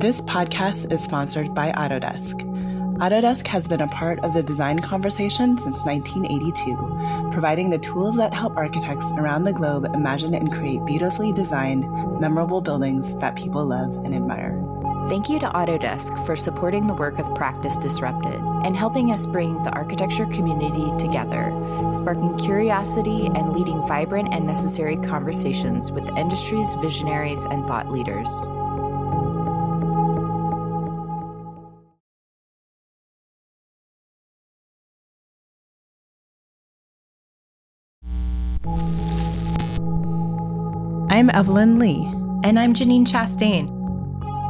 This podcast is sponsored by Autodesk. Autodesk has been a part of the design conversation since 1982, providing the tools that help architects around the globe imagine and create beautifully designed, memorable buildings that people love and admire. Thank you to Autodesk for supporting the work of Practice Disrupted and helping us bring the architecture community together, sparking curiosity and leading vibrant and necessary conversations with the industry's visionaries and thought leaders. I'm Evelyn Lee. And I'm Janine Chastain.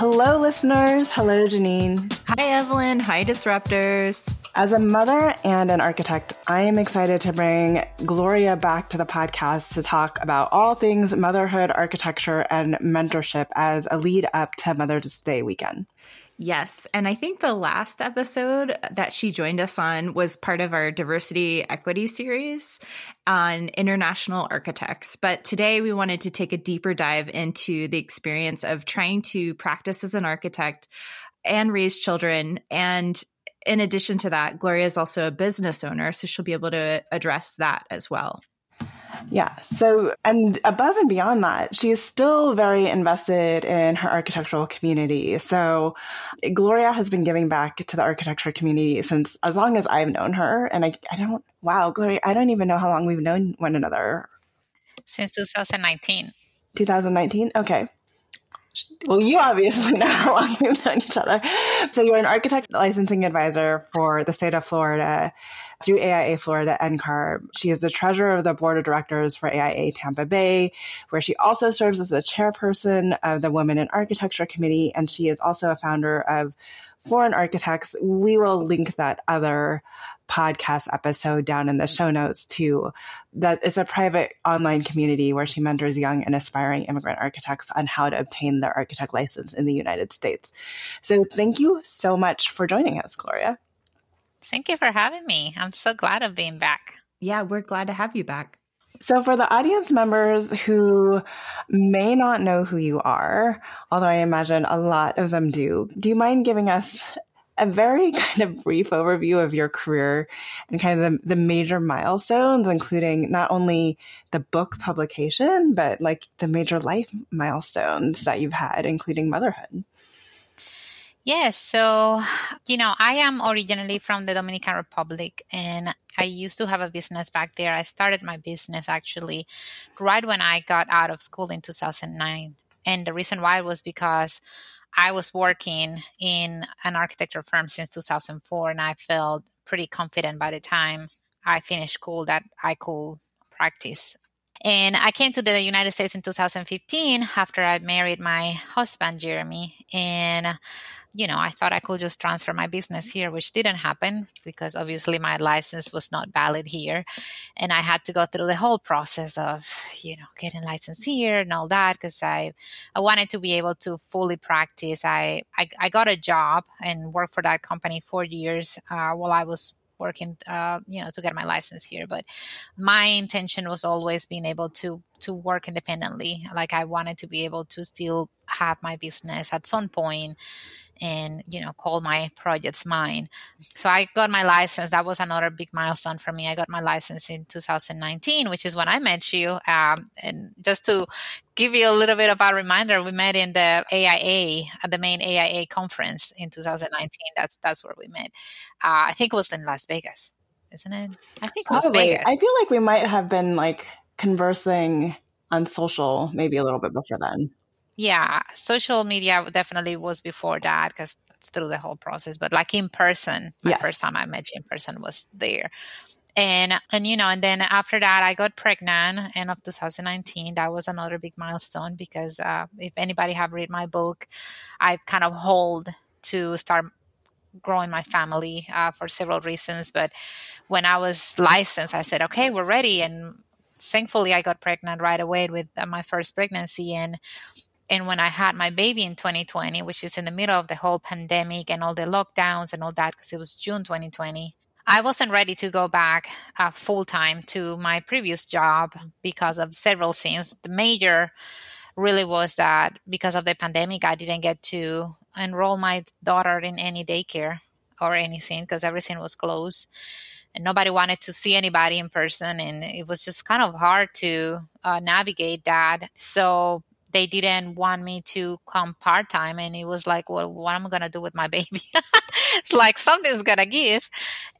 Hello, listeners. Hello, Janine. Hi, Evelyn. Hi, Disruptors. As a mother and an architect, I am excited to bring Gloria back to the podcast to talk about all things motherhood, architecture, and mentorship as a lead up to Mother's Day weekend. Yes. And I think the last episode that she joined us on was part of our diversity equity series on international architects. But today we wanted to take a deeper dive into the experience of trying to practice as an architect and raise children. And in addition to that, Gloria is also a business owner. So she'll be able to address that as well. Yeah. So, and above and beyond that, she's still very invested in her architectural community. So, Gloria has been giving back to the architecture community since as long as I've known her. And I, I don't, wow, Gloria, I don't even know how long we've known one another. Since 2019. 2019? Okay. Well, you obviously know how long we've known each other. So, you're an architect licensing advisor for the state of Florida through AIA Florida NCARB. She is the treasurer of the board of directors for AIA Tampa Bay, where she also serves as the chairperson of the Women in Architecture Committee, and she is also a founder of Foreign Architects. We will link that other podcast episode down in the show notes too. That is a private online community where she mentors young and aspiring immigrant architects on how to obtain their architect license in the United States. So thank you so much for joining us, Gloria. Thank you for having me. I'm so glad of being back. Yeah, we're glad to have you back. So, for the audience members who may not know who you are, although I imagine a lot of them do, do you mind giving us a very kind of brief overview of your career and kind of the, the major milestones, including not only the book publication, but like the major life milestones that you've had, including motherhood? Yes. So, you know, I am originally from the Dominican Republic and I used to have a business back there. I started my business actually right when I got out of school in 2009. And the reason why was because I was working in an architecture firm since 2004 and I felt pretty confident by the time I finished school that I could practice and I came to the United States in 2015 after I married my husband, Jeremy. And, you know, I thought I could just transfer my business here, which didn't happen because obviously my license was not valid here. And I had to go through the whole process of, you know, getting licensed here and all that because I, I wanted to be able to fully practice. I, I, I got a job and worked for that company for years uh, while I was working uh, you know to get my license here but my intention was always being able to to work independently. Like i wanted to be able to still have my business at some point and you know call my projects mine. So i got my license. That was another big milestone for me. I got my license in 2019 which is when i met you. Um, and just to give you a little bit of a reminder we met in the aia at the main aia conference in 2019 that's that's where we met. Uh, i think it was in las vegas isn't it? I think it was Probably. vegas. I feel like we might have been like conversing on social maybe a little bit before then yeah social media definitely was before that because it's through the whole process but like in person my Yes. first time i met you in person was there and and you know and then after that i got pregnant end of 2019 that was another big milestone because uh, if anybody have read my book i kind of hold to start growing my family uh, for several reasons. But when I was licensed, I said, okay, we're ready. And thankfully, I got pregnant right away with uh, my first pregnancy. And and when I had my baby in 2020, which is in the middle of the whole pandemic and all the lockdowns and all that, because it was June 2020, I wasn't ready to go back uh, full time to my previous job because of several things. The major really was that because of the pandemic, I didn't get to enroll my daughter in any daycare or anything because everything was closed and nobody wanted to see anybody in person and it was just kind of hard to uh, navigate that so they didn't want me to come part-time and it was like well what am i going to do with my baby? It's like something's going to give.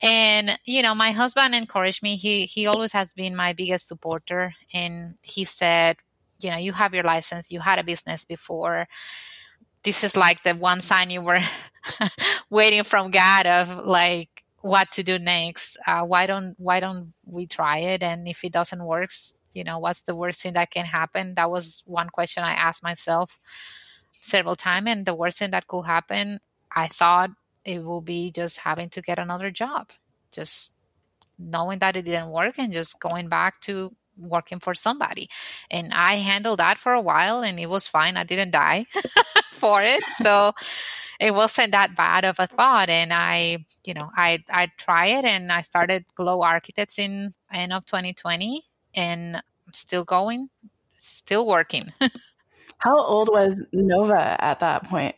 And you know my husband encouraged me. He he always has been my biggest supporter and he said you know you have your license. You had a business before. This is like the one sign you were waiting from God of like what to do next. Uh, why don't why don't we try it? And if it doesn't work, you know, what's the worst thing that can happen? That was one question I asked myself several times. And the worst thing that could happen, I thought it will be just having to get another job, just knowing that it didn't work and just going back to working for somebody. And I handled that for a while and it was fine. I didn't die for it. So it wasn't that bad of a thought. And I, you know, I I tried it and I started Glow Architects in end of 2020 and I'm still going, still working. How old was Nova at that point?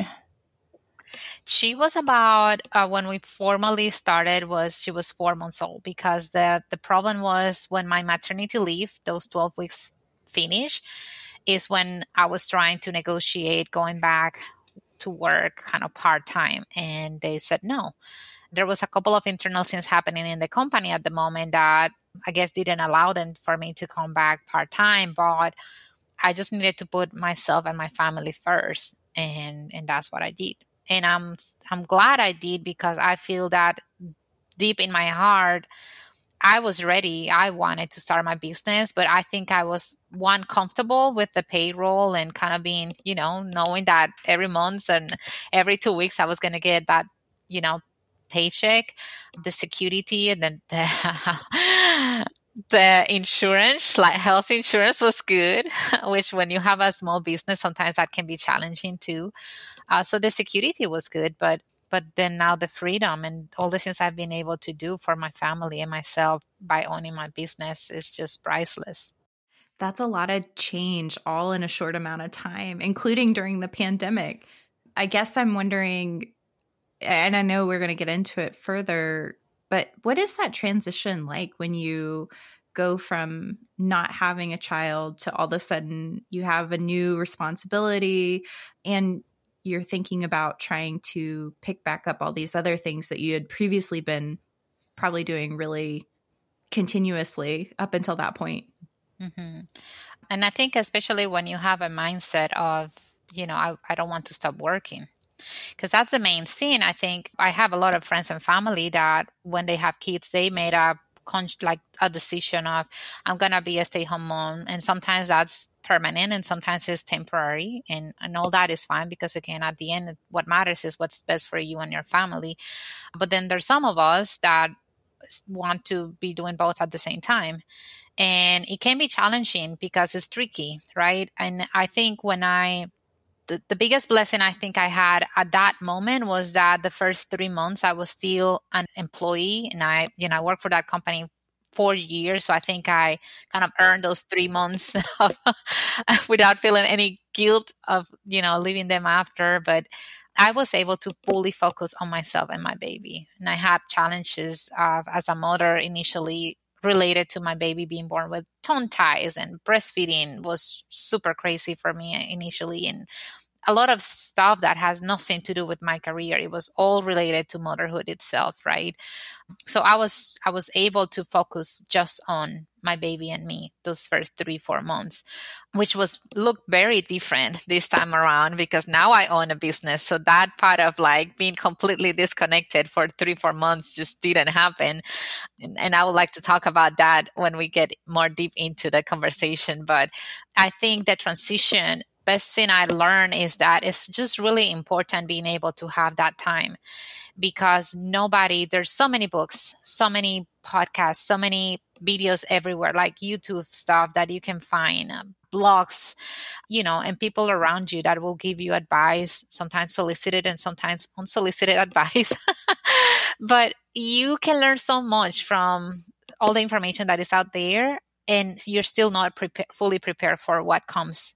She was about uh, when we formally started was she was four months old because the the problem was when my maternity leave those 12 weeks finish is when I was trying to negotiate going back to work kind of part time and they said no there was a couple of internal things happening in the company at the moment that I guess didn't allow them for me to come back part time but I just needed to put myself and my family first and and that's what I did and I'm I'm glad I did because I feel that deep in my heart I was ready. I wanted to start my business, but I think I was one comfortable with the payroll and kind of being, you know, knowing that every month and every two weeks I was going to get that, you know, paycheck, the security and then the, the insurance, like health insurance was good, which when you have a small business, sometimes that can be challenging too. Uh, so the security was good, but but then now the freedom and all the things I've been able to do for my family and myself by owning my business is just priceless. That's a lot of change all in a short amount of time, including during the pandemic. I guess I'm wondering, and I know we're going to get into it further, but what is that transition like when you go from not having a child to all of a sudden you have a new responsibility and you're thinking about trying to pick back up all these other things that you had previously been probably doing really continuously up until that point. Mm-hmm. And I think, especially when you have a mindset of, you know, I, I don't want to stop working, because that's the main thing. I think I have a lot of friends and family that when they have kids, they made a like a decision of I'm gonna be a stay home mom, and sometimes that's permanent and sometimes it's temporary, and and all that is fine because again, at the end, what matters is what's best for you and your family. But then there's some of us that want to be doing both at the same time. And it can be challenging because it's tricky, right? And I think when I the, the biggest blessing I think I had at that moment was that the first three months I was still an employee and I, you know, I worked for that company four years. So I think I kind of earned those three months of, without feeling any guilt of, you know, leaving them after. But I was able to fully focus on myself and my baby. And I had challenges uh, as a mother initially related to my baby being born with tongue ties and breastfeeding was super crazy for me initially and a lot of stuff that has nothing to do with my career. It was all related to motherhood itself right? So i was i was able to focus just on my baby and me those first three four months which was looked very different this time around because now i own a business. So that part of like being completely disconnected for three four months just didn't happen. And, and i would like to talk about that when we get more deep into the conversation. But i think the transition best thing I learned is that it's just really important being able to have that time because nobody, there's so many books, so many podcasts, so many videos everywhere, like YouTube stuff that you can find, um, blogs, you know, and people around you that will give you advice, sometimes solicited and sometimes unsolicited advice. but you can learn so much from all the information that is out there, and you're still not fully prepared for what comes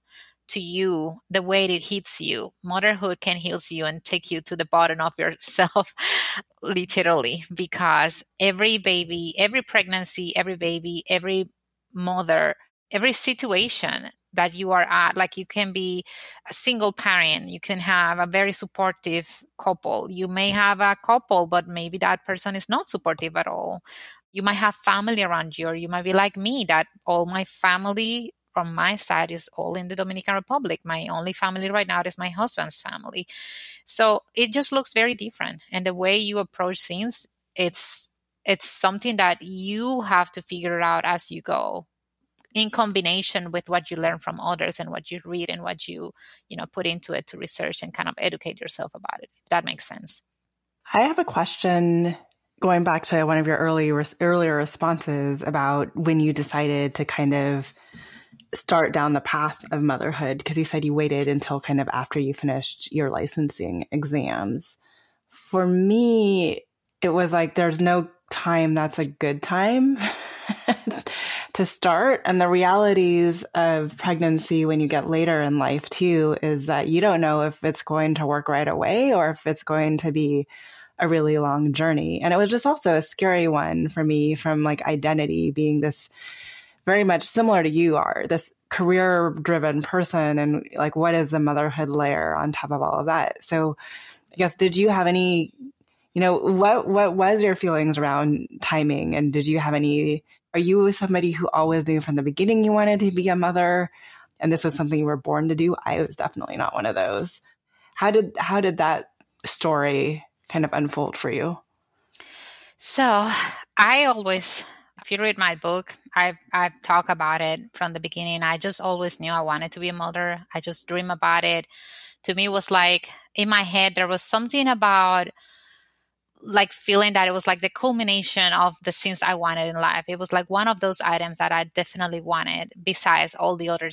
to you the way it hits you. Motherhood can heal you and take you to the bottom of yourself literally because every baby every pregnancy every baby every mother every situation that you are at like you can be a single parent you can have a very supportive couple. You may have a couple but maybe that person is not supportive at all. You might have family around you or you might be like me that all my family from my side is all in the Dominican Republic. My only family right now is my husband's family. So it just looks very different. And the way you approach things, it's it's something that you have to figure out as you go in combination with what you learn from others and what you read and what you you know put into it to research and kind of educate yourself about it if that makes sense i have a question going back to one of your early earlier responses about when you decided to kind of start down the path of motherhood because you said you waited until kind of after you finished your licensing exams. For me, it was like there's no time that's a good time to start. And the realities of pregnancy when you get later in life, too, is that you don't know if it's going to work right away or if it's going to be a really long journey. And it was just also a scary one for me from like identity being this very much similar to you are this career driven person and like what is the motherhood layer on top of all of that? So i guess did you have any you know what what was your feelings around timing? And did you have any are you somebody who always knew from the beginning you wanted to be a mother? And this was something you were born to do? I was definitely not one of those. How did how did that story kind of unfold for you? So i always if you read my book, I I talk about it from the beginning. I just always knew I wanted to be a mother. I just dream about it. To me, it was like in my head there was something about like feeling that it was like the culmination of the things I wanted in life. It was like one of those items that I definitely wanted, besides all the other.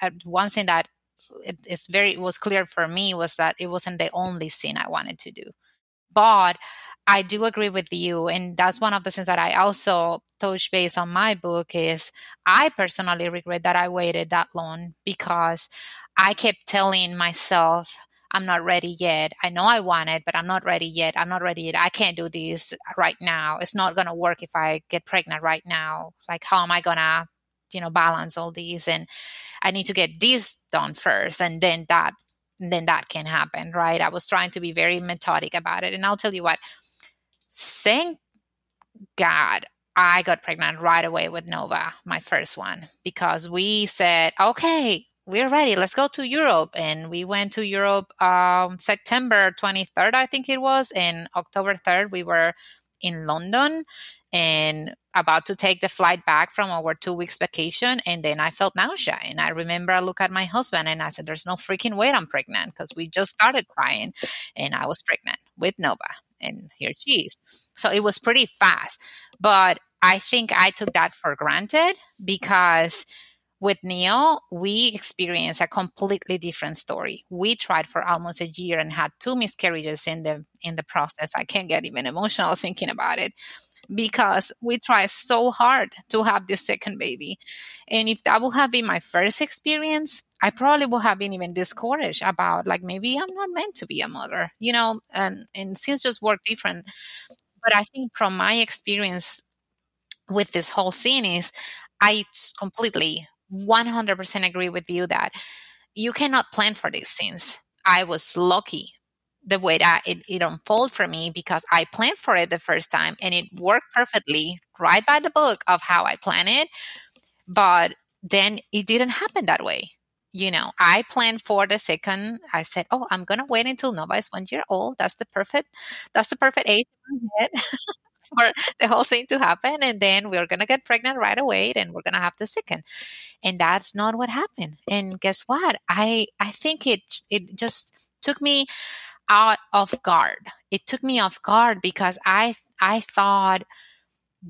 Uh, one thing that it, it's very it was clear for me was that it wasn't the only thing I wanted to do. But I do agree with you. And that's one of the things that I also touch base on my book is I personally regret that I waited that long because I kept telling myself, I'm not ready yet. I know I want it, but I'm not ready yet. I'm not ready yet. I can't do this right now. It's not going to work if I get pregnant right now. Like, how am I going to, you know, balance all these? And I need to get this done first. And then that, then that can happen, right? I was trying to be very methodic about it. And I'll tell you what, thank God I got pregnant right away with Nova, my first one, because we said, okay, we're ready. Let's go to Europe. And we went to Europe um, September 23rd, I think it was. And October 3rd, we were in London and about to take the flight back from our two weeks vacation. And then I felt nausea. And I remember I looked at my husband and I said, There's no freaking way I'm pregnant because we just started crying and I was pregnant with Nova and here she is. So it was pretty fast. But I think I took that for granted because with Neo, we experienced a completely different story. We tried for almost a year and had two miscarriages in the in the process. I can't get even emotional thinking about it because we tried so hard to have this second baby. And if that would have been my first experience, I probably would have been even discouraged about like maybe I'm not meant to be a mother, you know, and and things just work different. But I think from my experience with this whole scene is I completely 100% agree with you that you cannot plan for these things. I was lucky the way that it, it unfolded for me because I planned for it the first time and it worked perfectly right by the book of how I planned it. But then it didn't happen that way you know, I planned for the second. I said, "Oh, I'm gonna wait until Nova is one year old. That's the perfect. That's the perfect age for the whole thing to happen, and then we're gonna get pregnant right away, and we're gonna have the second. And that's not what happened. And guess what? I I think it it just took me out of guard. It took me off guard because I I thought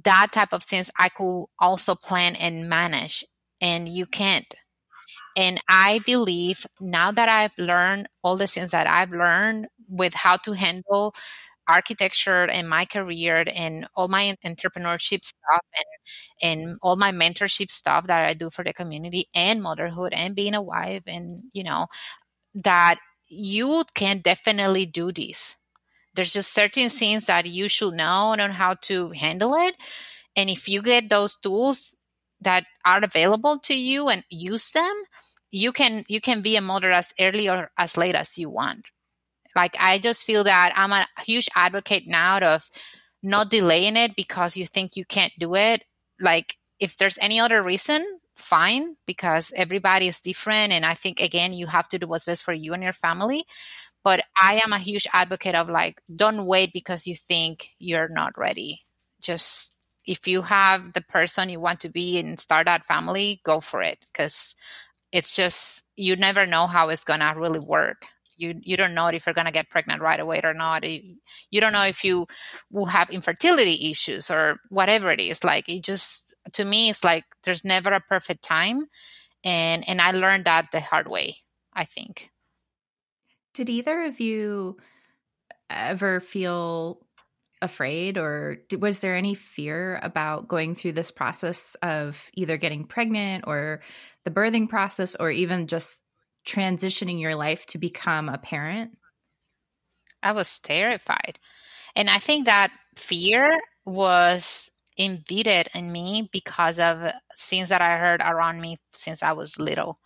that type of things I could also plan and manage, and you can't. And I believe now that I've learned all the things that I've learned with how to handle architecture and my career and all my entrepreneurship stuff and and all my mentorship stuff that I do for the community and motherhood and being a wife and you know that you can definitely do this. There's just certain things that you should know on how to handle it. And if you get those tools that are available to you and use them, you can you can be a mother as early or as late as you want. Like I just feel that I'm a huge advocate now of not delaying it because you think you can't do it. Like if there's any other reason, fine because everybody is different and i think again you have to do what's best for you and your family but i am a huge advocate of like don't wait because you think you're not ready just if you have the person you want to be and start that family go for it because it's just you never know how it's gonna really work. You you don't know if you're gonna get pregnant right away or not. You don't know if you will have infertility issues or whatever it is. Like it just to me it's like there's never a perfect time and and i learned that the hard way i think. Did either of you ever feel afraid or was there any fear about going through this process of either getting pregnant or the birthing process or even just transitioning your life to become a parent i was terrified and i think that fear was embedded in me because of things that I heard around me since I was little.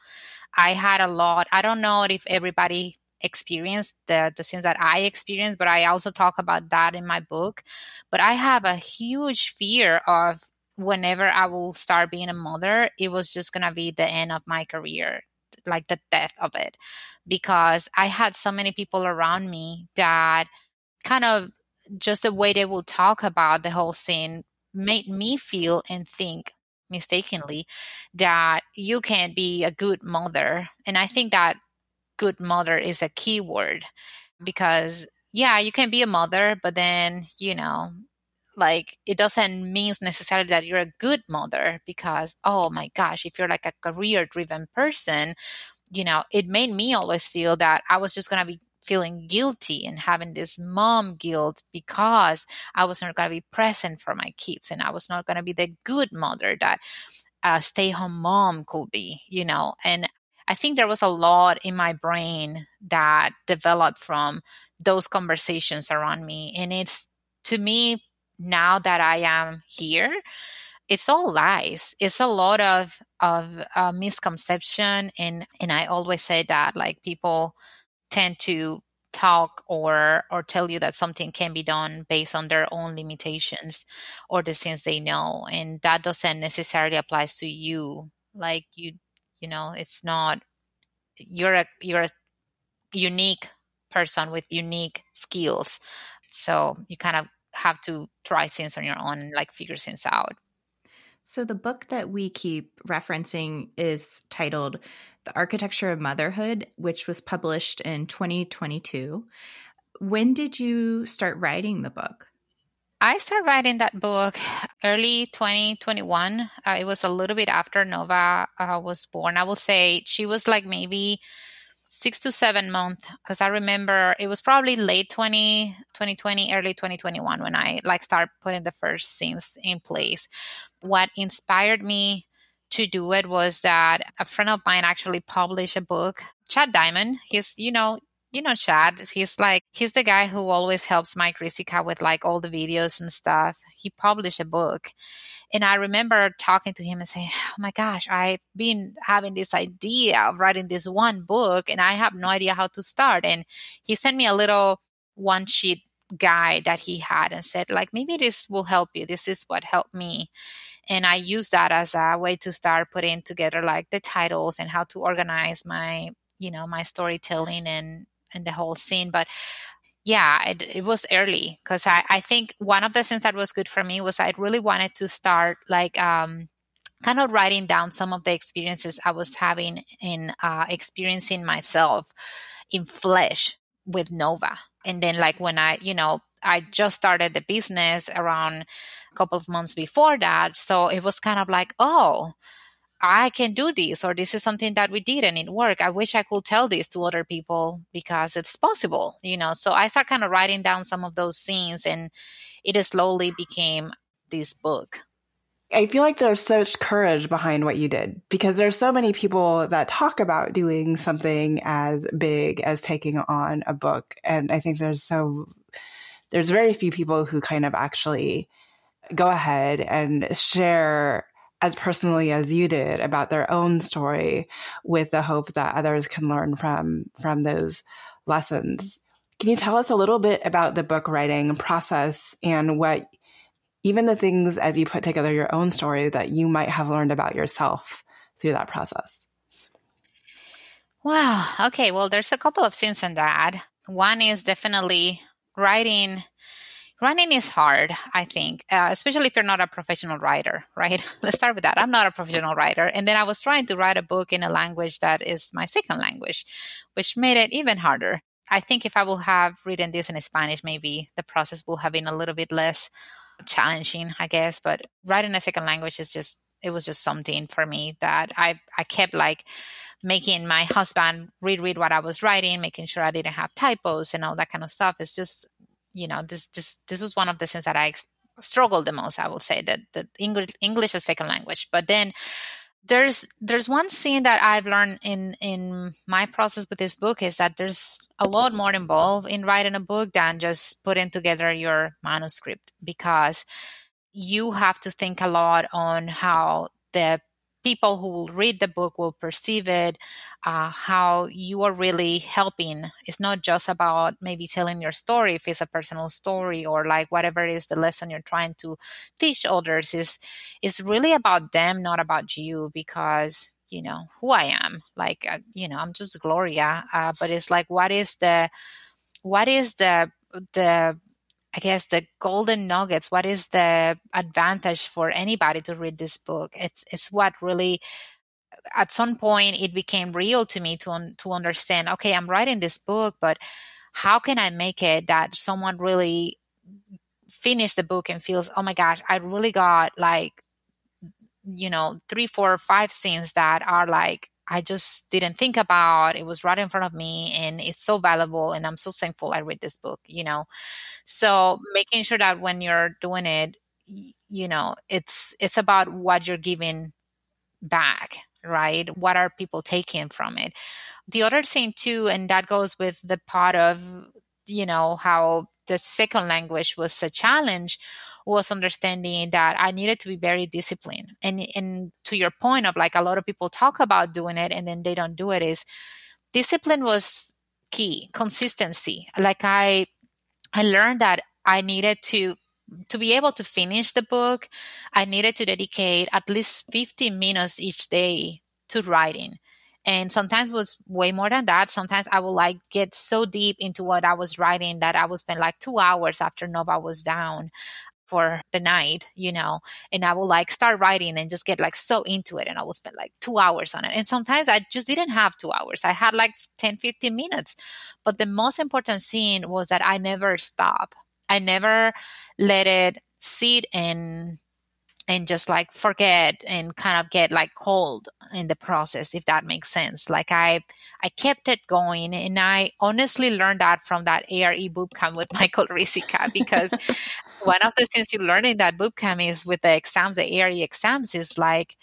I had a lot. I don't know if everybody experienced the, the things that I experienced, but I also talk about that in my book. But I have a huge fear of whenever I will start being a mother, it was just to be the end of my career, like the death of it. Because I had so many people around me that kind of just the way they will talk about the whole thing made me feel and think mistakenly that you can't be a good mother. And I think that good mother is a key word because, yeah, you can be a mother, but then, you know, like it doesn't mean necessarily that you're a good mother because, oh my gosh, if you're like a career driven person, you know, it made me always feel that I was just going to be feeling guilty and having this mom guilt because I was not going to be present for my kids and I was not going to be the good mother that a stay home mom could be, you know. And I think there was a lot in my brain that developed from those conversations around me. And it's to me, now that I am here, it's all lies. It's a lot of of uh, misconception, and and I always say that like people tend to talk or or tell you that something can be done based on their own limitations or the things they know and that doesn't necessarily applies to you like you you know it's not you're a you're a unique person with unique skills so you kind of have to try things on your own and like figure things out so, the book that we keep referencing is titled The Architecture of Motherhood, which was published in 2022. When did you start writing the book? I started writing that book early 2021. Uh, it was a little bit after Nova uh, was born. I will say she was like maybe six to seven months because i remember it was probably late 20, 2020 early 2021 when i like started putting the first scenes in place what inspired me to do it was that a friend of mine actually published a book chad diamond he's you know you know chad he's like he's the guy who always helps mike Riscica with like all the videos and stuff he published a book and I remember talking to him and saying, Oh my gosh, I've been having this idea of writing this one book and I have no idea how to start. And he sent me a little one sheet guide that he had and said, like, maybe this will help you. This is what helped me. And I used that as a way to start putting together like the titles and how to organize my, you know, my storytelling and and the whole scene. But yeah, it, it was early because I, I think one of the things that was good for me was I really wanted to start like um, kind of writing down some of the experiences I was having in uh, experiencing myself in flesh with Nova. And then, like, when I, you know, I just started the business around a couple of months before that. So it was kind of like, oh, I can do this, or this is something that we did and it worked. I wish I could tell this to other people because it's possible, you know. So I started kind of writing down some of those scenes, and it slowly became this book. I feel like there's such courage behind what you did because there's so many people that talk about doing something as big as taking on a book. And I think there's so, there's very few people who kind of actually go ahead and share as personally as you did about their own story with the hope that others can learn from from those lessons. Can you tell us a little bit about the book writing process and what even the things as you put together your own story that you might have learned about yourself through that process? Wow. Okay. Well, there's a couple of things in that. One is definitely writing. Writing is hard, I think, uh, especially if you're not a professional writer, right? Let's start with that. I'm not a professional writer. And then I was trying to write a book in a language that is my second language, which made it even harder. I think if I would have written this in Spanish, maybe the process would have been a little bit less challenging, I guess. But writing a second language is just it was just something for me that I I kept like making my husband read read what I was writing, making sure I didn't have typos and all that kind of stuff. It's just you know this this this was one of the things that I struggled the most. I will say that the English English is second language, but then there's there's one thing that I've learned in in my process with this book is that there's a lot more involved in writing a book than just putting together your manuscript because you have to think a lot on how the people who will read the book will perceive it, uh, how you are really helping. It's not just about maybe telling your story if it's a personal story or like whatever is the lesson you're trying to teach others. Is is really about them, not about you, because you know who I am. Like uh, you know, I'm just Gloria, uh, but it's like what is the what is the the I guess the golden nuggets. What is the advantage for anybody to read this book? It's it's what really at some point it became real to me to un, to understand. Okay, I'm writing this book, but how can I make it that someone really finish the book and feels, oh my gosh, I really got like you know three, four, five scenes that are like I just didn't think about. It was right in front of me and it's so valuable and I'm so thankful I read this book, you know. So making sure that when you're doing it, you know, it's it's about what you're giving back, right? What are people taking from it? The other thing too, and that goes with the part of, you know, how the second language was a challenge was understanding that I needed to be very disciplined. And and to your point of like a lot of people talk about doing it and then they don't do it is discipline was key, consistency. Like I I learned that I needed to to be able to finish the book, I needed to dedicate at least 15 minutes each day to writing and sometimes was way more than that sometimes i would like get so deep into what i was writing that i would spend like two hours after nova was down for the night, you know, and I will like start writing and just get like so into it and I will spend like two hours on it. And sometimes I just didn't have two hours. I had like 10, 15 minutes. But the most important thing was that I never stop. I never let it sit and and just like forget and kind of get like cold in the process if that makes sense. Like i i kept it going and i honestly learned that from that ARE bootcamp with michael Riscica because one of the things you learn in that bootcamp is with the exams the ARE exams is like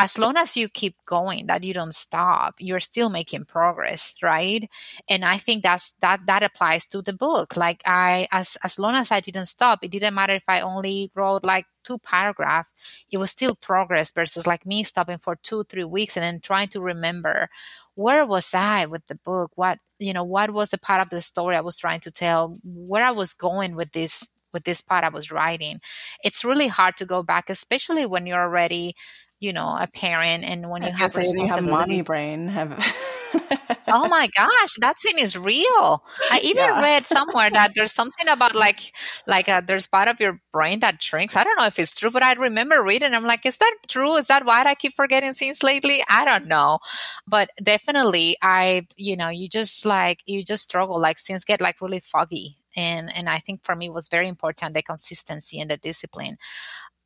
as long as you keep going that you don't stop you're still making progress right? And i think that's that that applies to the book. Like i as as long as i didn't stop it didn't matter if i only wrote like two paragraph it was still progress versus like me stopping for two three weeks and then trying to remember where was i with the book? What you know what was the part of the story i was trying to tell? Where i was going with this with this part i was writing? It's really hard to go back especially when you're already you know a parent and when you have responsibility, you have mommy brain have oh my gosh, that scene is real. I even yeah. read somewhere that there's something about like like uh, there's part of your brain that shrinks. I don't know if it's true, but I remember reading. I'm like, is that true? Is that why I keep forgetting scenes lately? I don't know, but definitely, I you know, you just like you just struggle. Like scenes get like really foggy, and and I think for me was very important the consistency and the discipline.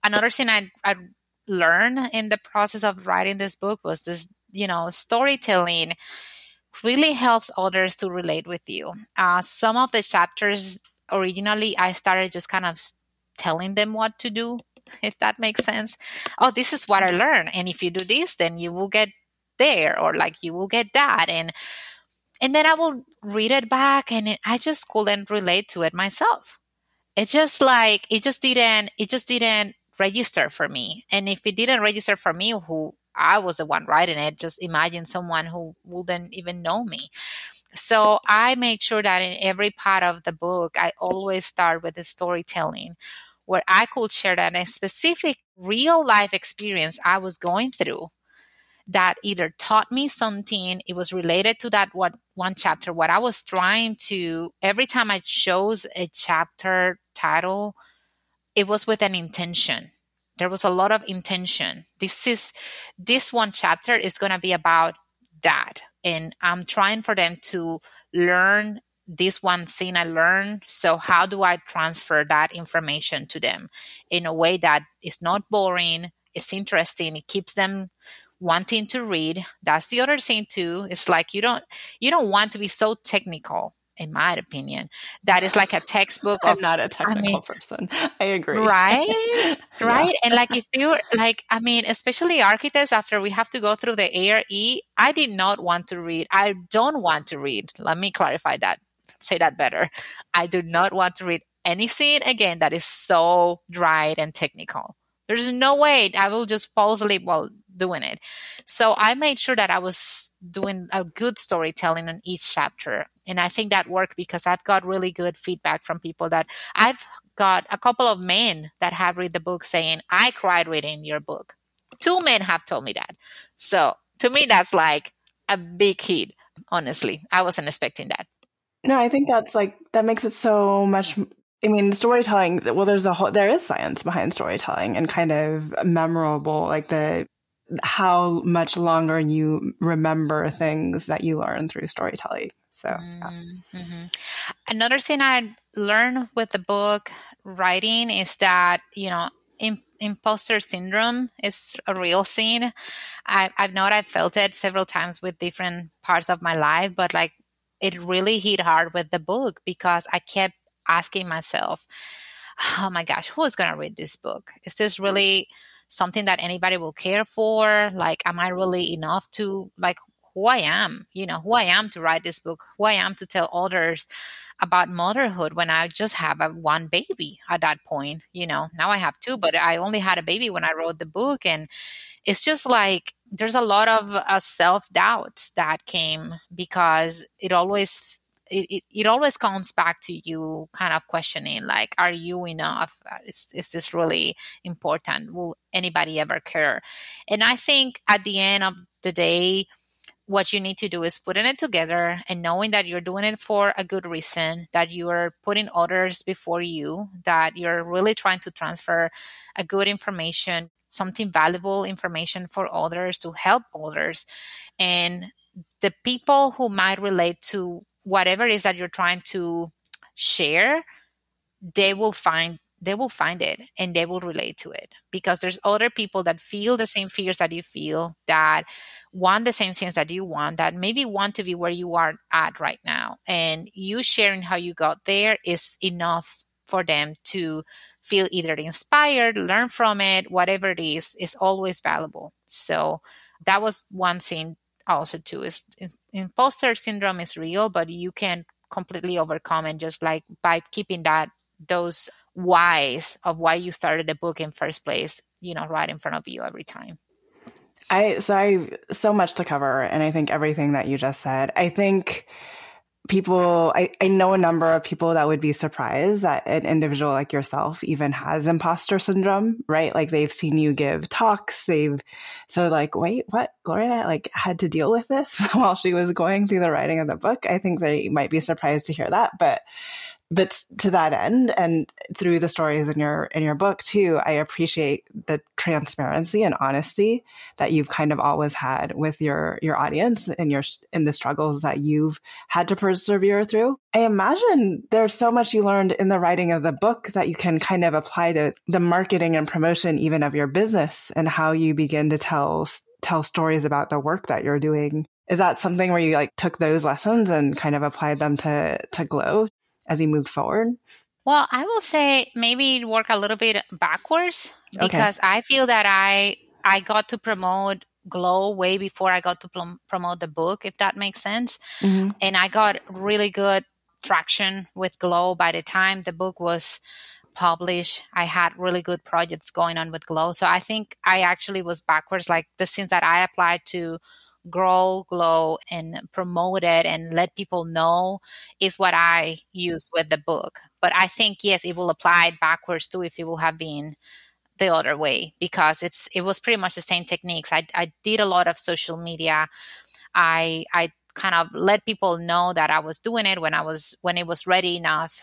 Another thing I I learned in the process of writing this book was this you know storytelling really helps others to relate with you. Uh, some of the chapters originally, I started just kind of telling them what to do, if that makes sense. Oh, this is what I learned, and if you do this, then you will get there, or like you will get that, and and then I will read it back, and I just couldn't relate to it myself. It just like it just didn't it just didn't register for me, and if it didn't register for me, who I was the one writing it. Just imagine someone who wouldn't even know me. So I made sure that in every part of the book, I always start with the storytelling where I could share that a specific real life experience I was going through that either taught me something, it was related to that what one chapter, what I was trying to every time I chose a chapter title, it was with an intention. There was a lot of intention. This is this one chapter is going to be about that. And i'm trying for them to learn this one scene i learned. So how do i transfer that information to them in a way that is not boring it's interesting it keeps them wanting to read. That's the other thing too. It's like you don't you don't want to be so technical in my opinion, that is like a textbook. Of, I'm not a technical I mean, person. I agree. Right, right. yeah. And like if you like, I mean, especially architects, after we have to go through the ARE, I did not want to read. I don't want to read. Let me clarify that. Say that better. I do not want to read anything again that is so dry and technical. There's no way I will just fall asleep while doing it. So I made sure that I was doing a good storytelling in each chapter. And I think that worked because I've got really good feedback from people that I've got a couple of men that have read the book saying, I cried reading your book. Two men have told me that. So to me, that's like a big hit, honestly. I wasn't expecting that. No, I think that's like, that makes it so much I mean, storytelling. Well, there's a whole there is science behind storytelling and kind of memorable, like the how much longer you remember things that you learn through storytelling. So, yeah. mm-hmm. another thing I learned with the book writing is that you know imposter syndrome is a real thing. I, I've known I've felt it several times with different parts of my life, but like it really hit hard with the book because I kept asking myself, oh my gosh, who is going to read this book? Is this really something that anybody will care for? Like, am I really enough to, like, who I am, you know, who I am to write this book, who I am to tell others about motherhood when I just have a one baby at that point, you know. Now I have two, but I only had a baby when I wrote the book and it's just like there's a lot of uh, self doubt that came because it always it, it, it, always comes back to you kind of questioning like are you enough? Uh, is, is this really important? Will anybody ever care? And i think at the end of the day what you need to do is putting it together and knowing that you're doing it for a good reason that you are putting others before you that you're really trying to transfer a good information something valuable information for others to help others. And the people who might relate to whatever is that you're trying to share, they will find they will find it and they will relate to it. Because there's other people that feel the same fears that you feel that want the same things that you want that maybe want to be where you are at right now. And you sharing how you got there is enough for them to feel either inspired learn from it whatever it is is always valuable. So that was one thing also too is imposter syndrome is real but you can completely overcome and just like by keeping that those whys of why you started the book in first place you know right in front of you every time. I so i so much to cover and i think everything that you just said. I think people I, I know a number of people that would be surprised that an individual like yourself even has imposter syndrome right? Like they've seen you give talks they've so like wait what gloria like had to deal with this while she was going through the writing of the book? I think they might be surprised to hear that but but to that end and through the stories in your in your book too i appreciate the transparency and honesty that you've kind of always had with your your audience and your in the struggles that you've had to persevere through. I imagine there's so much you learned in the writing of the book that you can kind of apply to the marketing and promotion even of your business and how you begin to tell tell stories about the work that you're doing. Is that something where you like took those lessons and kind of applied them to to glow as you moved forward? Well, I will say maybe work a little bit backwards because okay. I feel that I I got to promote Glow way before I got to pl- promote the book, if that makes sense. Mm-hmm. And I got really good traction with Glow by the time the book was published. I had really good projects going on with Glow. So I think I actually was backwards, like the things that I applied to grow, glow, and promote it and let people know is what I use with the book. But I think yes, it will apply backwards too if it will have been the other way because it's it was pretty much the same techniques. I I did a lot of social media. I I kind of let people know that I was doing it when I was when it was ready enough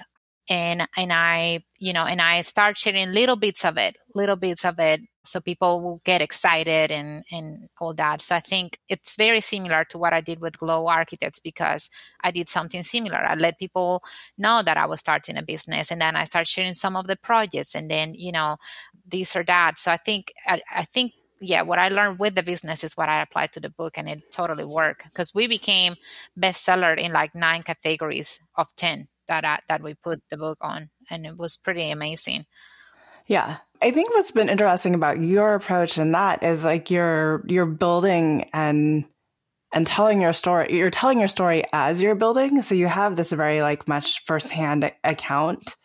and and I you know and I start sharing little bits of it little bits of it so people will get excited and and all that. So i think it's very similar to what i did with glow architects because i did something similar. I let people know that i was starting a business and then i start sharing some of the projects and then you know this or that. So i think i, I think yeah what i learned with the business is what i applied to the book and it totally worked because we became bestseller in like nine categories of 10 that I, that we put the book on and it was pretty amazing yeah. I think what's been interesting about your approach in that is like you're you're building and and telling your story you're telling your story as you're building so you have this very like much firsthand account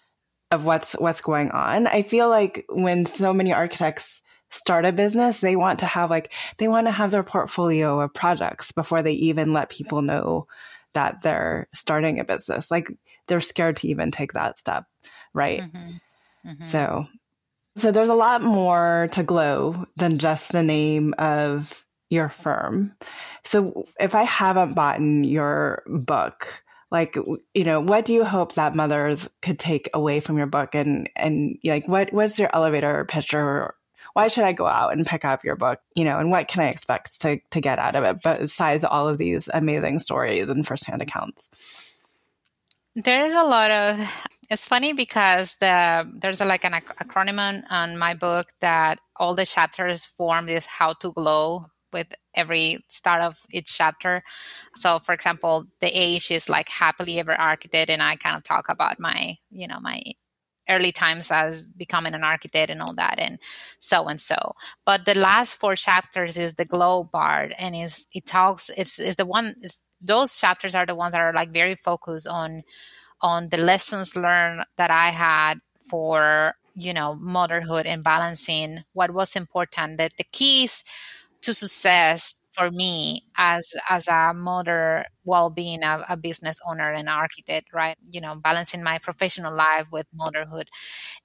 of what's what's going on i feel like when so many architects start a business they want to have like they want to have their portfolio of projects before they even let people know that they're starting a business like they're scared to even take that step right mm-hmm. Mm-hmm. so so there's a lot more to Glow than just the name of your firm. So if I haven't bought your book, like you know, what do you hope that mothers could take away from your book and and like what what's your elevator pitch or why should I go out and pick up your book? You know, and what can I expect to to get out of it besides all of these amazing stories and firsthand accounts? There is a lot of it's funny because the there's a, like an ac- acronym on my book that all the chapters form this how to glow with every start of each chapter. So, for example, the H is like happily ever architect, and I kind of talk about my, you know, my early times as becoming an architect and all that, and so and so. But the last four chapters is the glow part, and is it talks. It's the one. It's, those chapters are the ones that are like very focused on on the lessons learned that I had for you know motherhood and balancing what was important that the keys to success for me as as a mother while being a, a, business owner and architect right? You know balancing my professional life with motherhood.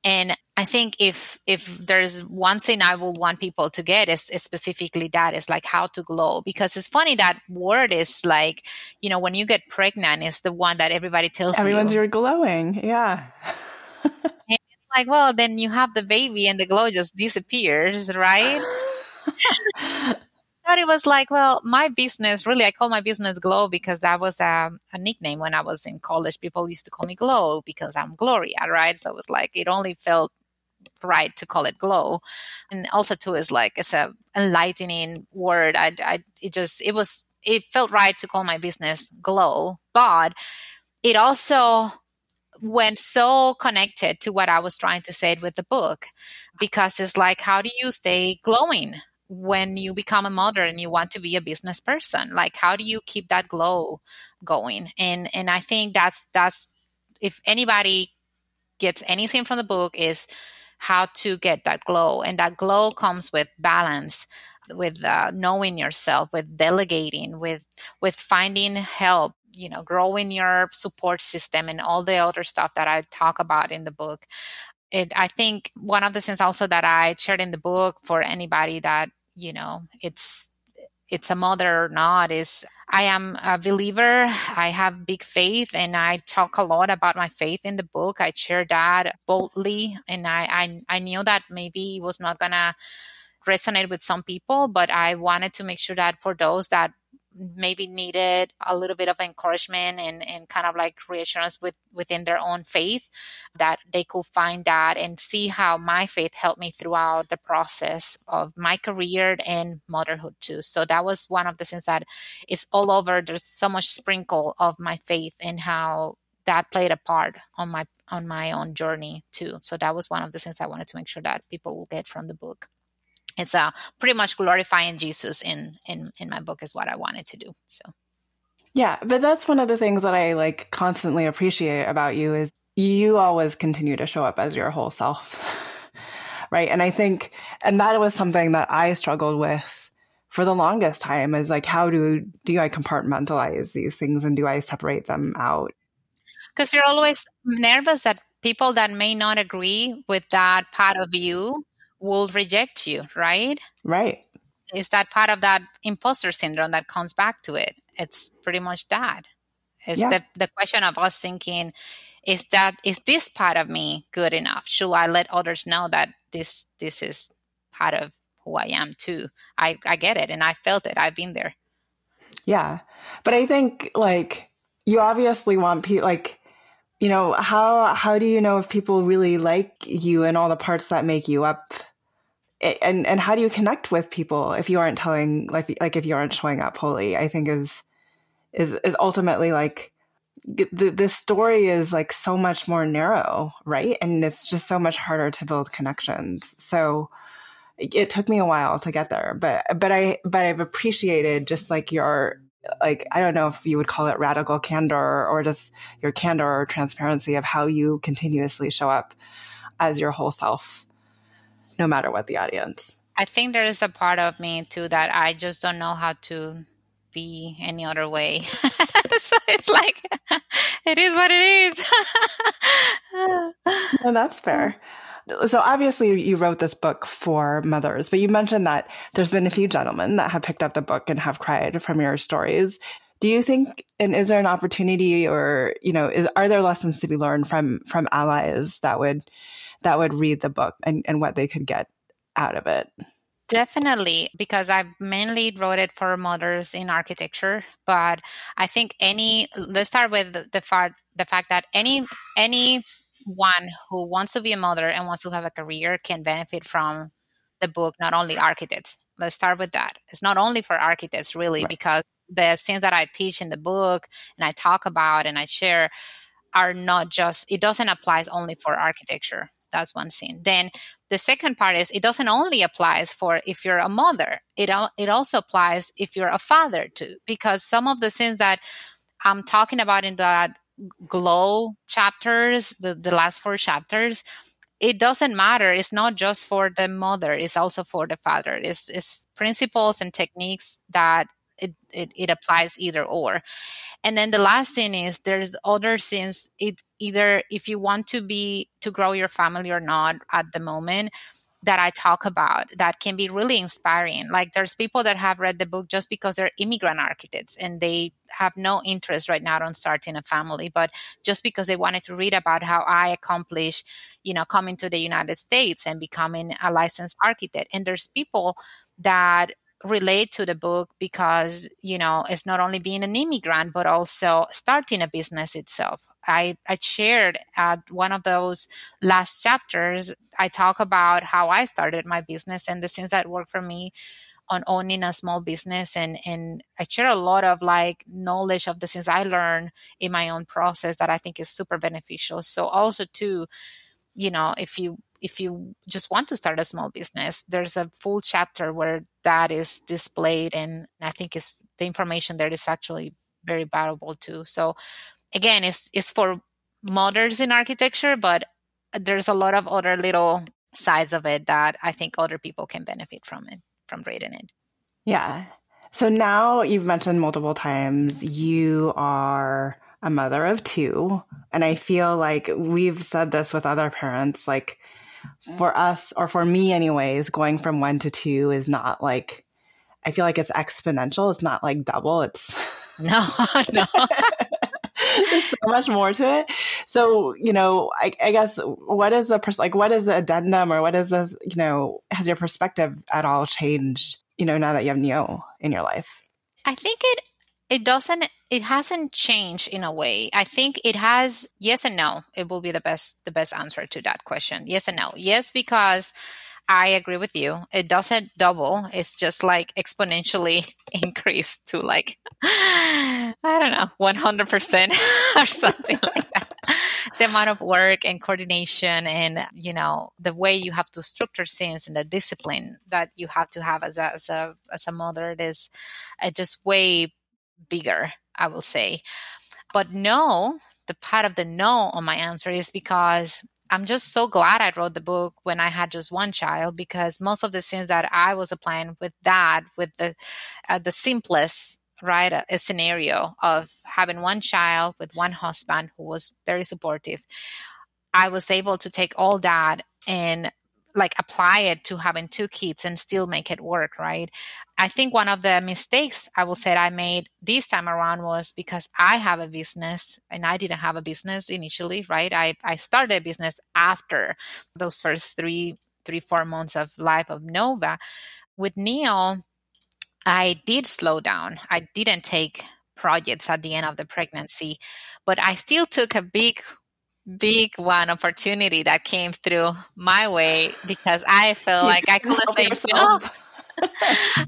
And i think if if there's one thing i would want people to get is, is specifically that is like how to glow. Because it's funny that word is like you know when you get pregnant is the one that everybody tells everyone's you you're glowing. Yeah. Like well then you have the baby and the glow just disappears right but it was like, well, my business, really, I call my business Glow because that was a, a, nickname when I was in college. People used to call me Glow because I'm Gloria, right? So it was like, it only felt right to call it Glow. And also, too, is like, it's a enlightening word. I, I, it just, it was, it felt right to call my business Glow, but it also went so connected to what I was trying to say with the book because it's like, how do you stay glowing? When you become a mother and you want to be a business person like how do you keep that glow going? And and i think that's that's if anybody gets anything from the book is how to get that glow. And that glow comes with balance with uh, knowing yourself with delegating with with finding help you know growing your support system and all the other stuff that i talk about in the book. It i think one of the things also that i shared in the book for anybody that you know it's it's a mother or not is I am a believer. I have big faith and I talk a lot about my faith in the book. I share that boldly and I I, I knew that maybe it was not gonna resonate with some people, but I wanted to make sure that for those that maybe needed a little bit of encouragement and, and kind of like reassurance with within their own faith that they could find that and see how my faith helped me throughout the process of my career and motherhood too. So that was one of the things that is all over. There's so much sprinkle of my faith and how that played a part on my on my own journey too. So that was one of the things i wanted to make sure that people will get from the book it's uh, pretty much glorifying Jesus in in in my book is what I wanted to do. So yeah, but that's one of the things that I like constantly appreciate about you is you always continue to show up as your whole self. right? And I think and that was something that I struggled with for the longest time is like how do do I compartmentalize these things and do I separate them out? Cuz you're always nervous that people that may not agree with that part of you will reject you, right? Right. Is that part of that imposter syndrome that comes back to it? It's pretty much that. It's yeah. the, the question of us thinking, is that is this part of me good enough? Should I let others know that this this is part of who I am too? I, I get it and I felt it. I've been there. Yeah. But I think like you obviously want people like you know how how do you know if people really like you and all the parts that make you up and and how do you connect with people if you aren't telling like like if you aren't showing up wholly? I think is is is ultimately like the the story is like so much more narrow right? And it's just so much harder to build connections. So it took me a while to get there but but i but i've appreciated just like your like i don't know if you would call it radical candor or just your candor or transparency of how you continuously show up as your whole self no matter what the audience. I think there is a part of me too that I just don't know how to be any other way. so it's like it is what it is. and that's fair. So obviously you wrote this book for mothers, but you mentioned that there's been a few gentlemen that have picked up the book and have cried from your stories. Do you think and is there an opportunity or, you know, is are there lessons to be learned from from allies that would that would read the book and, and what they could get out of it. Definitely, because I mainly wrote it for mothers in architecture. But I think any let's start with the, the fact the fact that any any one who wants to be a mother and wants to have a career can benefit from the book. Not only architects. Let's start with that. It's not only for architects, really, right. because the things that I teach in the book and I talk about and I share are not just. It doesn't apply only for architecture that's one thing. Then the second part is it doesn't only applies for if you're a mother. It it also applies if you're a father too, because some of the things that I'm talking about in that glow chapters, the, the last four chapters, it doesn't matter. It's not just for the mother, it's also for the father. It's, it's principles and techniques that it, it, it applies either or and then the last thing is there's other things it either if you want to be to grow your family or not at the moment that I talk about that can be really inspiring. Like there's people that have read the book just because they're immigrant architects and they have no interest right now on starting a family, but just because they wanted to read about how I accomplished, you know, coming to the United States and becoming a licensed architect. And there's people that relate to the book because you know it's not only being an immigrant but also starting a business itself. I i shared at one of those last chapters i talk about how i started my business and the things that work for me on owning a small business. And and i share a lot of like knowledge of the things i learned in my own process that i think is super beneficial. So also too you know if you if you just want to start a small business, there's a full chapter where that is displayed, and I think is the information there is actually very valuable too. So again, it's it's for mothers in architecture, but there's a lot of other little sides of it that I think other people can benefit from it from reading it. Yeah. So now you've mentioned multiple times you are a mother of two. And I feel like we've said this with other parents, like for us, or for me, anyways, going from one to two is not like, I feel like it's exponential. It's not like double. It's no, no. There's so much more to it. So, you know, I, I guess what is the pers- like what is the addendum or what is this, you know, has your perspective at all changed, you know, now that you have Neo in your life? I think it it doesn't it hasn't changed in a way. I think it has yes and no. It will be the best the best answer to that question. Yes and no. Yes because i agree with you. It doesn't double. It's just like exponentially increased to like i don't know 100% or something like that. The amount of work and coordination and you know the way you have to structure things and the discipline that you have to have as a as a, as a mother it is uh, just way bigger, I will say. But no, the part of the no on my answer is because I'm just so glad I wrote the book when I had just one child because most of the things that I was applying with that, with the uh, the simplest right a, a, scenario of having one child with one husband who was very supportive, I was able to take all that and like apply it to having two kids and still make it work, right? I think one of the mistakes I will say I made this time around was because I have a business and I didn't have a business initially, right? I, I started a business after those first three, three, four months of life of Nova. With Neo, I did slow down. I didn't take projects at the end of the pregnancy, but I still took a big big one opportunity that came through my way because I felt like I couldn't say no.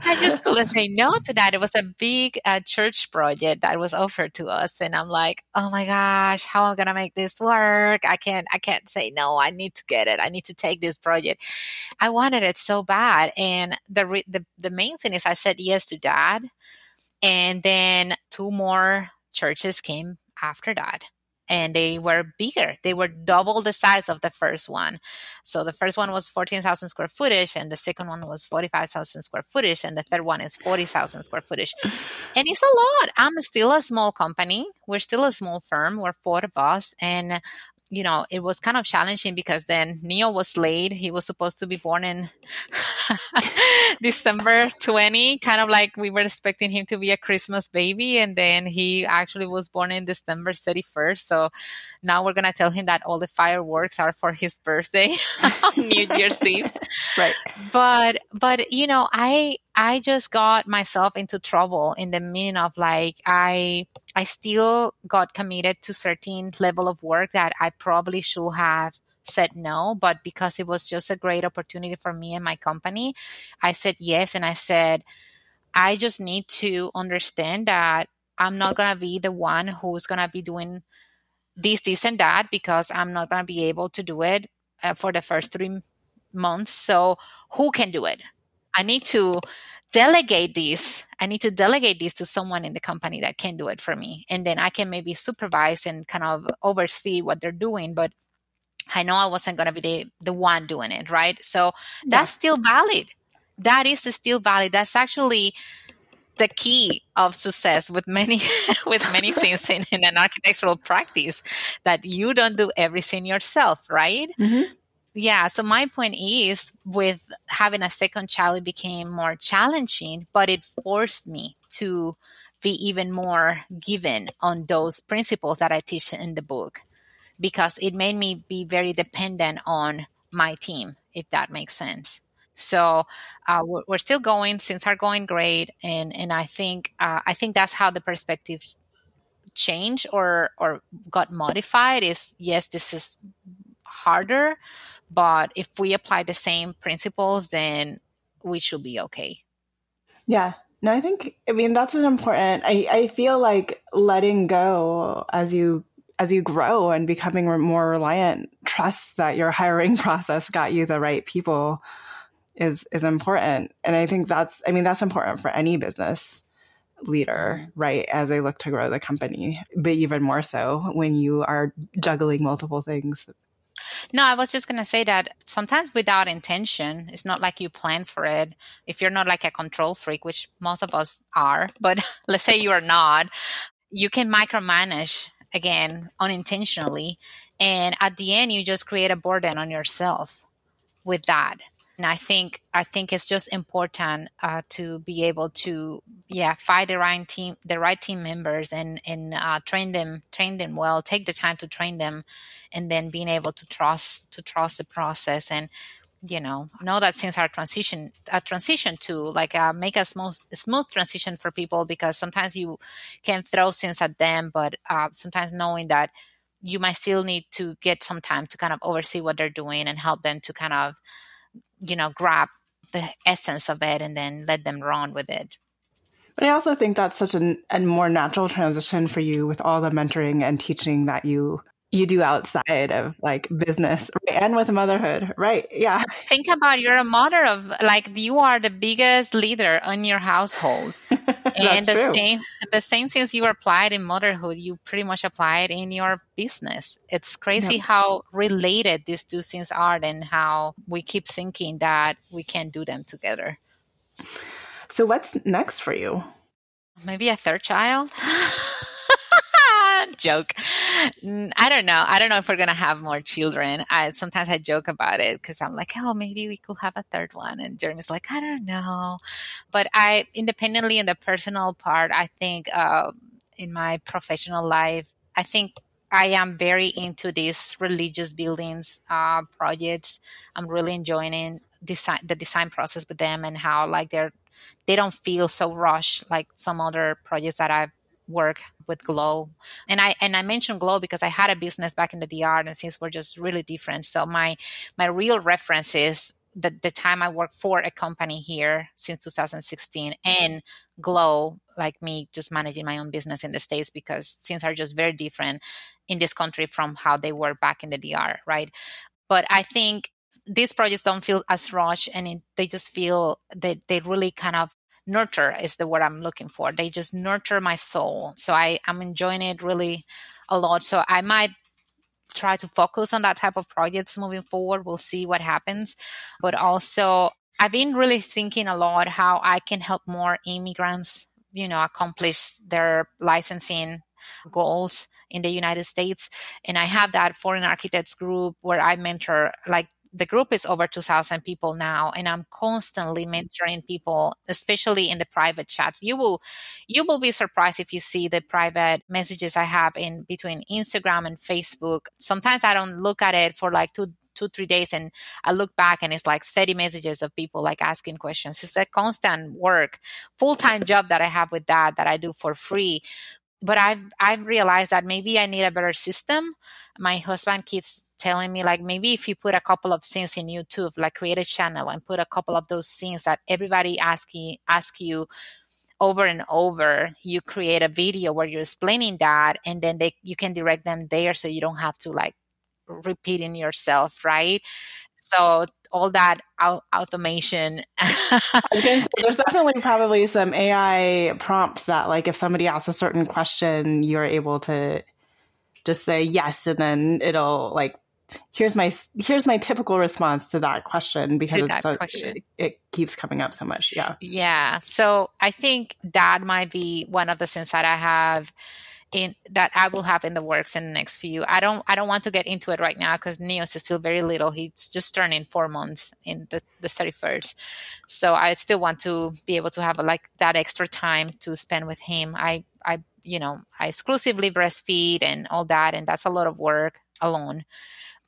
I just couldn't say no to that. It was a big uh, church project that was offered to us, and I'm like, oh my gosh, how am I gonna make this work? I can't, I can't say no. I need to get it. I need to take this project. I wanted it so bad, and the re- the the main thing is I said yes to that, and then two more churches came after that and they were bigger. They were double the size of the first one. So the first one was 14,000 square footage, and the second one was 45,000 square footage, and the third one is 40,000 square footage. And it's a lot. I'm still a small company. We're still a small firm. We're four of us, and you know, it was kind of challenging because then Neo was late. He was supposed to be born in December 20, kind of like we were expecting him to be a Christmas baby. And then he actually was born in December 31st. So now we're going to tell him that all the fireworks are for his birthday New Year's Eve. Right. But, but, you know, I, I just got myself into trouble in the meaning of like I I still got committed to certain level of work that I probably should have said no, but because it was just a great opportunity for me and my company, I said yes and I said I just need to understand that I'm not going to be the one who's going to be doing this this and that because I'm not going to be able to do it uh, for the first 3 months. So who can do it? I need to delegate this. I need to delegate this to someone in the company that can do it for me. And then I can maybe supervise and kind of oversee what they're doing. But I know I wasn't going to be the, the one doing it, right? So that's yeah. still valid. That is still valid. That's actually the key of success with many with many things in, in, an architectural practice that you don't do everything yourself right mm-hmm yeah so my point is with having a second child it became more challenging but it forced me to be even more given on those principles that i teach in the book because it made me be very dependent on my team if that makes sense. So uh, we're, we're, still going things are going great and and i think uh, i think that's how the perspective changed or or got modified is yes this is harder but if we apply the same principles, then we should be okay. Yeah. No, I think I mean that's an important I, I feel like letting go as you as you grow and becoming more reliant, trust that your hiring process got you the right people is is important. And I think that's I mean that's important for any business leader, mm-hmm. right? As they look to grow the company, but even more so when you are juggling multiple things No, I was just going to say that sometimes without intention, it's not like you plan for it. If you're not like a control freak, which most of us are, but let's say you are not, you can micromanage again unintentionally. And at the end, you just create a burden on yourself with that and I think I think it's just important uh, to be able to yeah find the right team the right team members and and uh, train them train them well take the time to train them and then being able to trust to trust the process and you know know that since our transition a transition to like uh, make a smooth smooth transition for people because sometimes you can throw things at them but uh, sometimes knowing that you might still need to get some time to kind of oversee what they're doing and help them to kind of you know, grab the essence of it and then let them run with it. But I also think that's such an, a more natural transition for you with all the mentoring and teaching that you you do outside of like business and with motherhood, right? Yeah. Think about you're a mother of like you are the biggest leader in your household. and the true. same the same things you applied in motherhood, you pretty much applied in your business. It's crazy yep. how related these two things are and how we keep thinking that we can do them together. So what's next for you? Maybe a third child. joke. I don't know. I don't know if we're gonna have more children. I sometimes I joke about it because I'm like, oh, maybe we could have a third one. And Jeremy's like, I don't know. But I, independently in the personal part, I think uh, in my professional life, I think I am very into these religious buildings uh, projects. I'm really enjoying design the design process with them and how like they're they don't feel so rushed like some other projects that I've work with Glow. And I and I mentioned Glow because I had a business back in the DR and things we're just really different. So my my real reference is the, the time I worked for a company here since 2016 and Glow, like me just managing my own business in the States because things are just very different in this country from how they were back in the DR, right? But I think these projects don't feel as rushed and it, they just feel that they really kind of nurture is the word I'm looking for. They just nurture my soul. So I, I'm enjoying it really a lot. So I might try to focus on that type of projects moving forward. We'll see what happens. But also I've been really thinking a lot how I can help more immigrants, you know, accomplish their licensing goals in the United States. And I have that foreign architects group where I mentor like the group is over 2000 people now and i'm constantly mm-hmm. mentoring people especially in the private chats. You will you will be surprised if you see the private messages i have in between instagram and facebook. Sometimes i don't look at it for like two two three days and i look back and it's like steady messages of people like asking questions. It's a constant work full-time job that i have with that that i do for free but i've i've realized that maybe i need a better system my husband keeps telling me like maybe if you put a couple of things in YouTube, like create a channel and put a couple of those things that everybody ask you ask you over and over, you create a video where you're explaining that and then they you can direct them there so you don't have to like repeating yourself, right? So all that automation. there's definitely probably some AI prompts that, like, if somebody asks a certain question, you're able to just say yes, and then it'll like here's my here's my typical response to that question because that so, question. It, it, keeps coming up so much yeah yeah so i think that might be one of the things that i have in that i will have in the works in the next few i don't i don't want to get into it right now because Neo's is still very little. He's just turning four months in the, the 31st so i still want to be able to have like that extra time to spend with him. I i you know i exclusively breastfeed and all that and that's a lot of work alone.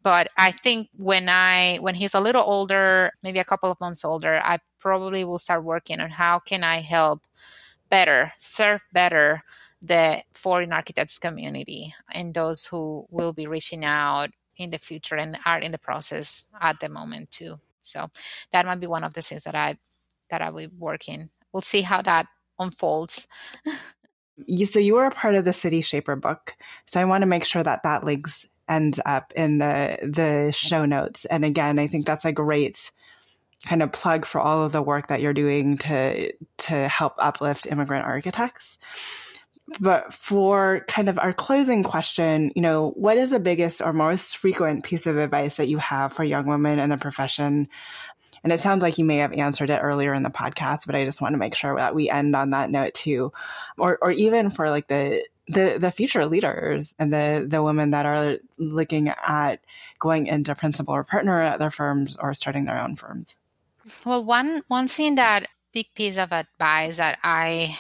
But i think when i when he's a little older maybe a couple of months older i probably will start working on how can i help better serve better the foreign architects community and those who will be reaching out in the future and are in the process at the moment too so that might be one of the things that i that i will be working we'll see how that unfolds you, so you were a part of the city shaper book so i want to make sure that that links ends up in the the show notes. And again, I think that's a great kind of plug for all of the work that you're doing to to help uplift immigrant architects. But for kind of our closing question, you know, what is the biggest or most frequent piece of advice that you have for young women in the profession? And it sounds like you may have answered it earlier in the podcast, but I just want to make sure that we end on that note too. Or or even for like the the the future leaders and the the women that are looking at going into principal or partner at their firms or starting their own firms. Well, one one thing that big piece of advice that I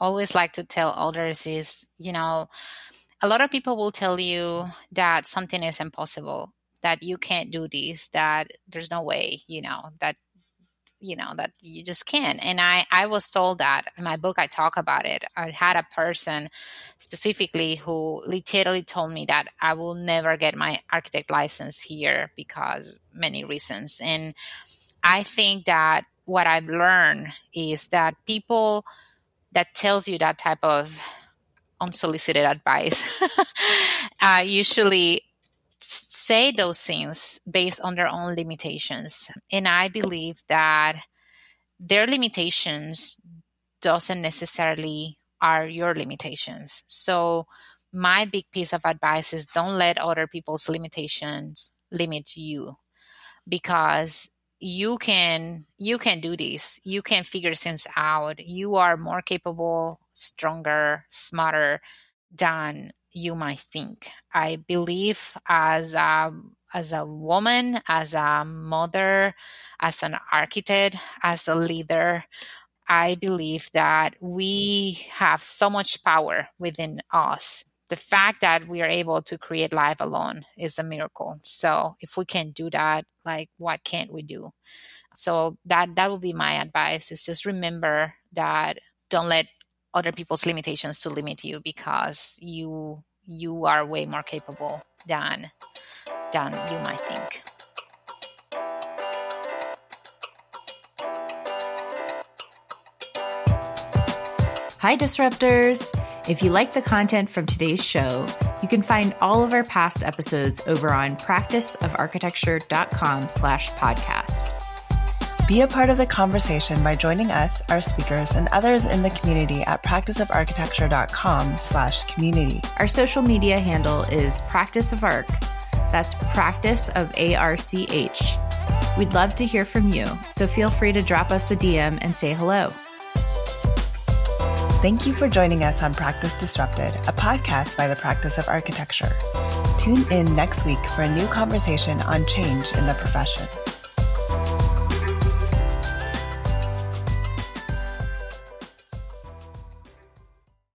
always like to tell others is, you know, a lot of people will tell you that something is impossible, that you can't do this, that there's no way, you know, that you know that you just can't. And i i was told that in my book i talk about it. I had a person specifically who literally told me that i will never get my architect license here because many reasons. And i think that what i've learned is that people that tells you that type of unsolicited advice. Uh, usually say those things based on their own limitations. And i believe that their limitations doesn't necessarily are your limitations. So my big piece of advice is don't let other people's limitations limit you. Because you can you can do this. You can figure things out. You are more capable stronger smarter than you might think. I believe as a as a woman as a mother as an architect as a leader i believe that we have so much power within us the fact that we are able to create life alone is a miracle. So if we can do that, like what can't we do? So that that would be my advice is just remember that don't let other people's limitations to limit you because you you are way more capable than than you might think. Hi disruptors. If you like the content from today's show, you can find all of our past episodes over on practiceofarchitecture.com slash podcast. Be a part of the conversation by joining us, our speakers, and others in the community at practiceofarchitecture.com slash community. Our social media handle is Practice of Arch. That's Practice of A-R-C-H. We'd love to hear from you, so feel free to drop us a DM and say hello. Thank you for joining us on Practice Disrupted, a podcast by the Practice of Architecture. Tune in next week for a new conversation on change in the profession.